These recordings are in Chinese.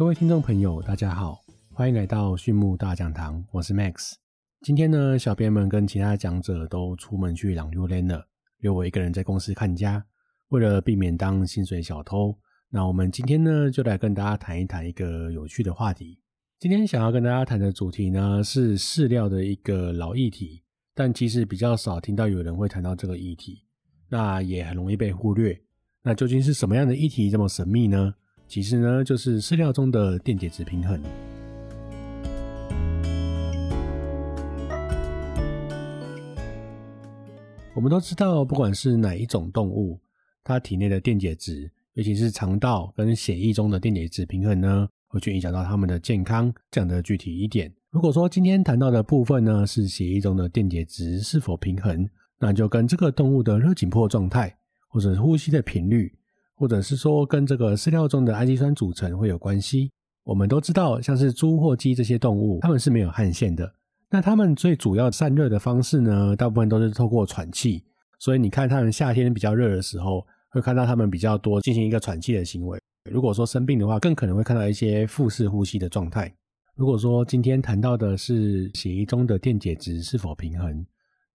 各位听众朋友，大家好，欢迎来到畜牧大讲堂，我是 Max。今天呢，小编们跟其他讲者都出门去朗溜连了，留我一个人在公司看家。为了避免当薪水小偷，那我们今天呢，就来跟大家谈一谈一个有趣的话题。今天想要跟大家谈的主题呢，是饲料的一个老议题，但其实比较少听到有人会谈到这个议题，那也很容易被忽略。那究竟是什么样的议题这么神秘呢？其实呢，就是饲料中的电解质平衡。我们都知道，不管是哪一种动物，它体内的电解质，尤其是肠道跟血液中的电解质平衡呢，会去影响到它们的健康。讲的具体一点，如果说今天谈到的部分呢，是血液中的电解质是否平衡，那就跟这个动物的热紧迫状态，或者呼吸的频率。或者是说跟这个饲料中的氨基酸组成会有关系。我们都知道，像是猪或鸡这些动物，它们是没有汗腺的。那它们最主要散热的方式呢，大部分都是透过喘气。所以你看，它们夏天比较热的时候，会看到它们比较多进行一个喘气的行为。如果说生病的话，更可能会看到一些腹式呼吸的状态。如果说今天谈到的是血液中的电解质是否平衡，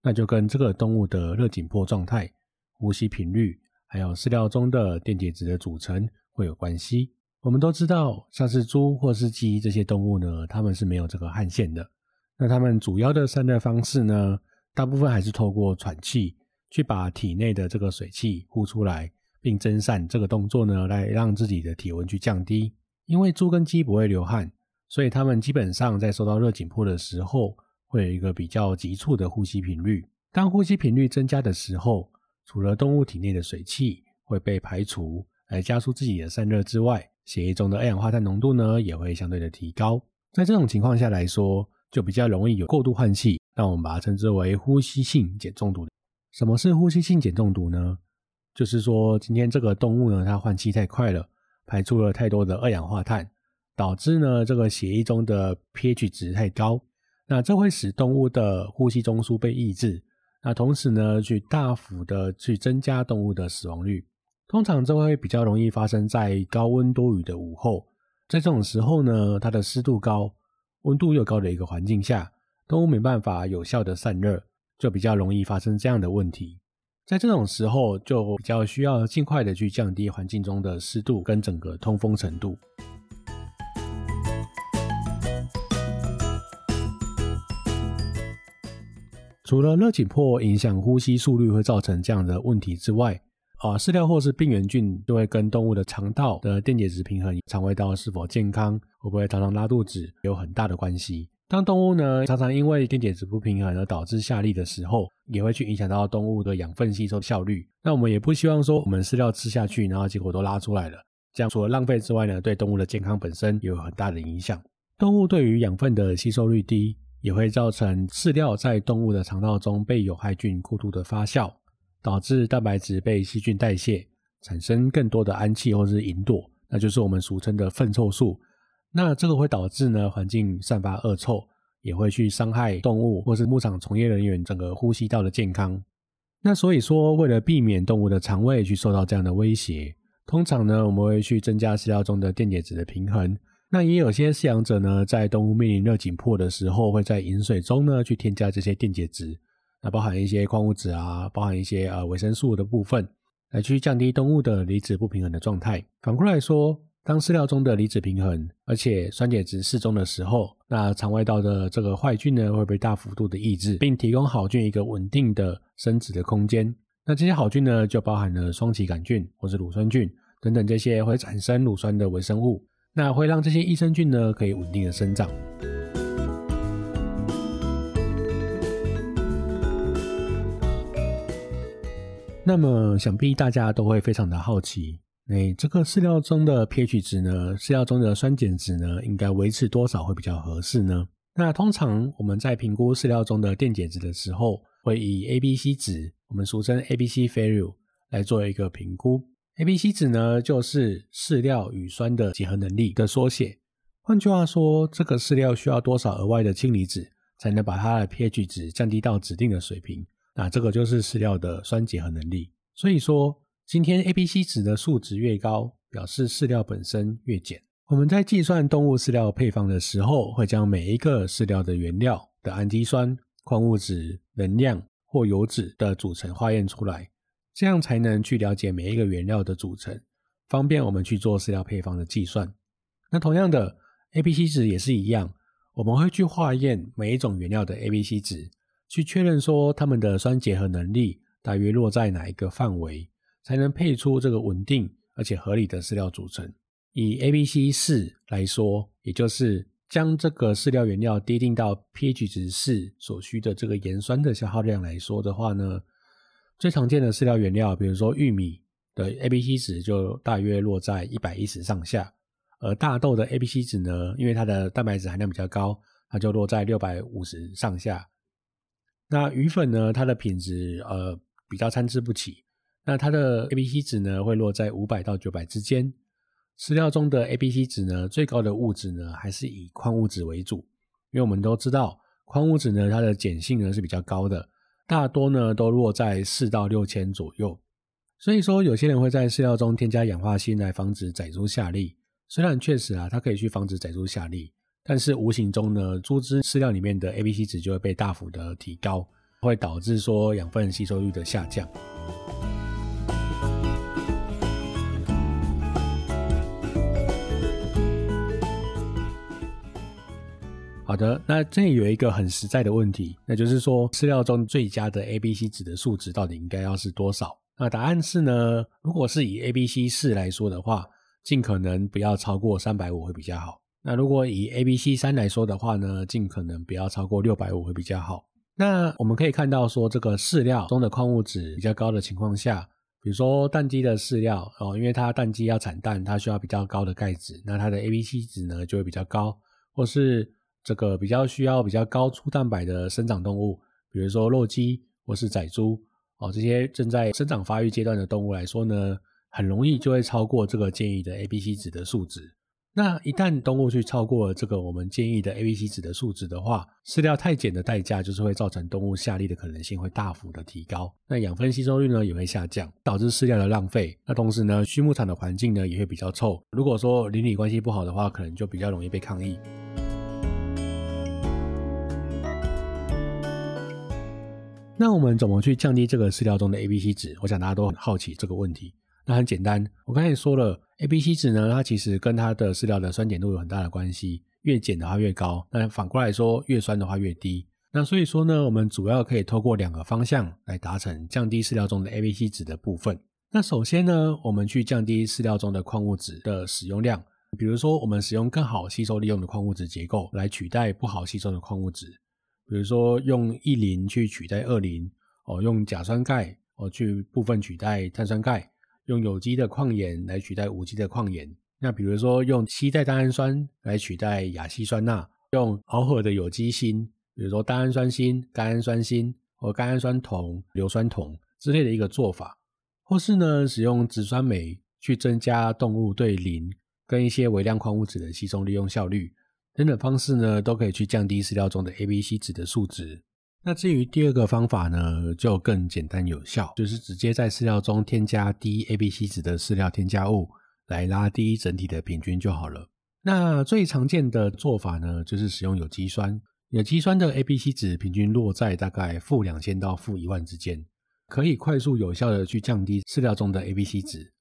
那就跟这个动物的热紧迫状态、呼吸频率。还有饲料中的电解质的组成会有关系。我们都知道，像是猪或是鸡这些动物呢，它们是没有这个汗腺的。那它们主要的散热方式呢，大部分还是透过喘气去把体内的这个水汽呼出来，并蒸散这个动作呢，来让自己的体温去降低。因为猪跟鸡不会流汗，所以它们基本上在受到热紧迫的时候，会有一个比较急促的呼吸频率。当呼吸频率增加的时候，除了动物体内的水汽会被排除来加速自己的散热之外，血液中的二氧化碳浓度呢也会相对的提高。在这种情况下来说，就比较容易有过度换气，让我们把它称之为呼吸性碱中毒。什么是呼吸性碱中毒呢？就是说今天这个动物呢，它换气太快了，排出了太多的二氧化碳，导致呢这个血液中的 pH 值太高，那这会使动物的呼吸中枢被抑制。那同时呢，去大幅的去增加动物的死亡率，通常这会比较容易发生在高温多雨的午后，在这种时候呢，它的湿度高、温度又高的一个环境下，动物没办法有效的散热，就比较容易发生这样的问题。在这种时候，就比较需要尽快的去降低环境中的湿度跟整个通风程度。除了热紧迫影响呼吸速率会造成这样的问题之外，啊，饲料或是病原菌就会跟动物的肠道的电解质平衡、肠胃道是否健康、会不会常常拉肚子有很大的关系。当动物呢常常因为电解质不平衡而导致下痢的时候，也会去影响到动物的养分吸收效率。那我们也不希望说我们饲料吃下去，然后结果都拉出来了，这样除了浪费之外呢，对动物的健康本身也有很大的影响。动物对于养分的吸收率低。也会造成饲料在动物的肠道中被有害菌过度的发酵，导致蛋白质被细菌代谢，产生更多的氨气或是吲哚，那就是我们俗称的粪臭素。那这个会导致呢环境散发恶臭，也会去伤害动物或是牧场从业人员整个呼吸道的健康。那所以说，为了避免动物的肠胃去受到这样的威胁，通常呢我们会去增加饲料中的电解质的平衡。那也有些饲养者呢，在动物面临热紧迫的时候，会在饮水中呢去添加这些电解质，那包含一些矿物质啊，包含一些呃维生素的部分，来去降低动物的离子不平衡的状态。反过来说，当饲料中的离子平衡，而且酸碱值适中的时候，那肠胃道的这个坏菌呢会被大幅度的抑制，并提供好菌一个稳定的生殖的空间。那这些好菌呢，就包含了双歧杆菌或是乳酸菌等等这些会产生乳酸的微生物。那会让这些益生菌呢，可以稳定的生长。那么，想必大家都会非常的好奇，哎，这个饲料中的 pH 值呢，饲料中的酸碱值呢，应该维持多少会比较合适呢？那通常我们在评估饲料中的电解质的时候，会以 ABC 值，我们俗称 ABC value 来做一个评估。ABC 值呢，就是饲料与酸的结合能力的缩写。换句话说，这个饲料需要多少额外的氢离子，才能把它的 pH 值降低到指定的水平？那这个就是饲料的酸结合能力。所以说，今天 ABC 值的数值越高，表示饲料本身越碱。我们在计算动物饲料配方的时候，会将每一个饲料的原料的氨基酸、矿物质、能量或油脂的组成化验出来，这样才能去了解每一个原料的组成，方便我们去做饲料配方的计算。那同样的，A、B、C 值也是一样，我们会去化验每一种原料的 A、B、C 值，去确认说它们的酸结合能力大约落在哪一个范围，才能配出这个稳定而且合理的饲料组成。以 A、B、C 四来说，也就是将这个饲料原料滴定到 pH 值四所需的这个盐酸的消耗量来说的话呢，最常见的饲料原料，比如说玉米的 A、B、C 值就大约落在一百一十上下，而大豆的 A、B、C 值呢，因为它的蛋白质含量比较高，它就落在六百五十上下。那鱼粉呢，它的品质呃比较参差不齐，那它的 A、B、C 值呢会落在五百到九百之间。饲料中的 A、B、C 值呢，最高的物质呢，还是以矿物质为主，因为我们都知道，矿物质呢，它的碱性呢是比较高的，大多呢都落在四到六千左右。所以说，有些人会在饲料中添加氧化锌来防止仔猪下痢。虽然确实啊，它可以去防止仔猪下痢，但是无形中呢，猪只饲料里面的 A、B、C 值就会被大幅的提高，会导致说养分吸收率的下降。好的，那这里有一个很实在的问题，那就是说饲料中最佳的 A、B、C 值的数值到底应该要是多少？那答案是呢，如果是以 A、B、C 四来说的话，尽可能不要超过三百五会比较好。那如果以 A、B、C 三来说的话呢，尽可能不要超过六百五会比较好。那我们可以看到说，这个饲料中的矿物质比较高的情况下，比如说蛋鸡的饲料哦，因为它蛋鸡要产蛋，它需要比较高的钙质，那它的 A、B、C 值呢就会比较高，或是。这个比较需要比较高粗蛋白的生长动物，比如说肉鸡或是仔猪哦，这些正在生长发育阶段的动物来说呢，很容易就会超过这个建议的 A、B、C 值的数值。那一旦动物去超过这个我们建议的 A、B、C 值的数值的话，饲料太碱的代价就是会造成动物下痢的可能性会大幅的提高，那养分吸收率呢也会下降，导致饲料的浪费。那同时呢，畜牧场的环境呢也会比较臭。如果说邻里关系不好的话，可能就比较容易被抗议。那我们怎么去降低这个饲料中的 A、B、C 值？我想大家都很好奇这个问题。那很简单，我刚才说了，A、B、C 值呢，它其实跟它的饲料的酸碱度有很大的关系，越碱的话越高，那反过来说，越酸的话越低。那所以说呢，我们主要可以透过两个方向来达成降低饲料中的 A、B、C 值的部分。那首先呢，我们去降低饲料中的矿物质的使用量，比如说我们使用更好吸收利用的矿物质结构来取代不好吸收的矿物质。比如说用一磷去取代二磷，哦，用甲酸钙哦去部分取代碳酸钙，用有机的矿盐来取代无机的矿盐。那比如说用硒代单氨酸来取代亚稀酸钠，用螯合的有机锌，比如说单氨酸锌、甘氨酸锌或甘氨酸铜、硫酸铜之类的一个做法，或是呢使用植酸酶去增加动物对磷跟一些微量矿物质的吸收利用效率。等等方式呢，都可以去降低饲料中的 A、B、C 值的数值。那至于第二个方法呢，就更简单有效，就是直接在饲料中添加低 A、B、C 值的饲料添加物，来拉低整体的平均就好了。那最常见的做法呢，就是使用有机酸。有机酸的 A、B、C 值平均落在大概负两千到负一万之间，可以快速有效的去降低饲料中的 A、B、C 值。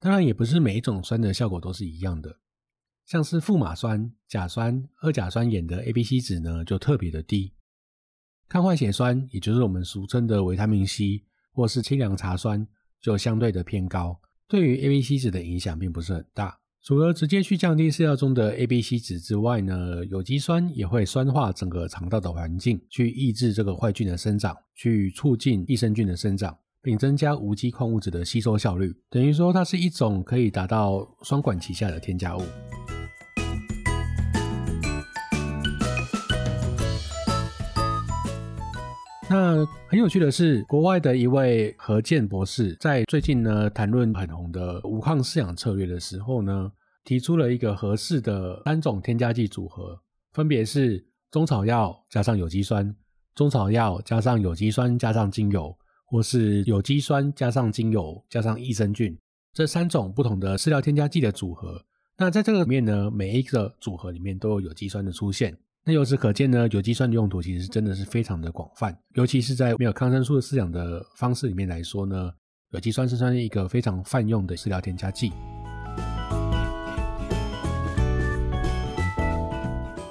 当然，也不是每一种酸的效果都是一样的。像是富马酸、甲酸、二甲酸盐的 A、B、C 值呢，就特别的低。抗坏血酸，也就是我们俗称的维他命 C，或是清凉茶酸，就相对的偏高。对于 A、B、C 值的影响并不是很大。除了直接去降低饲料中的 A、B、C 值之外呢，有机酸也会酸化整个肠道的环境，去抑制这个坏菌的生长，去促进益生菌的生长。并增加无机矿物质的吸收效率，等于说它是一种可以达到双管齐下的添加物。那很有趣的是，国外的一位何健博士在最近呢谈论很红的无抗饲养策略的时候呢，提出了一个合适的三种添加剂组合，分别是中草药加上有机酸、中草药加上有机酸加上精油。或是有机酸加上精油加上益生菌这三种不同的饲料添加剂的组合，那在这个里面呢，每一个组合里面都有有机酸的出现。那由此可见呢，有机酸的用途其实真的是非常的广泛，尤其是在没有抗生素的饲养的方式里面来说呢，有机酸是算一个非常泛用的饲料添加剂。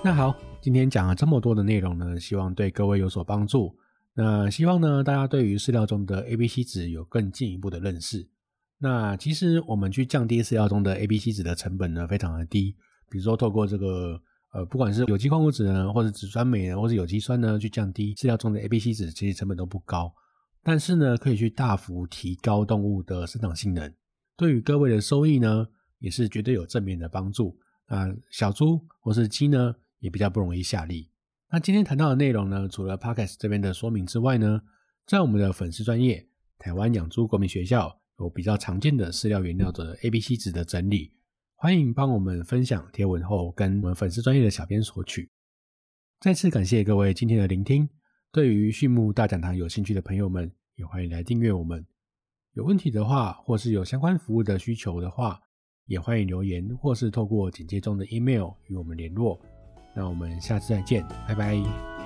那好，今天讲了这么多的内容呢，希望对各位有所帮助。那希望呢，大家对于饲料中的 A、B、C 值有更进一步的认识。那其实我们去降低饲料中的 A、B、C 值的成本呢，非常的低。比如说透过这个。呃，不管是有机矿物质呢，或者植酸酶呢，或者有机酸呢，去降低饲料中的 A、B、C 值，其实成本都不高。但是呢，可以去大幅提高动物的生长性能，对于各位的收益呢，也是绝对有正面的帮助。啊，小猪或是鸡呢，也比较不容易下痢。那今天谈到的内容呢，除了 Podcast 这边的说明之外呢，在我们的粉丝专业台湾养猪国民学校有比较常见的饲料原料的 A、B、C 值的整理。欢迎帮我们分享贴文后，跟我们粉丝专业的小编索取。再次感谢各位今天的聆听。对于畜牧大讲堂有兴趣的朋友们，也欢迎来订阅我们。有问题的话，或是有相关服务的需求的话，也欢迎留言，或是透过简介中的 email 与我们联络。那我们下次再见，拜拜。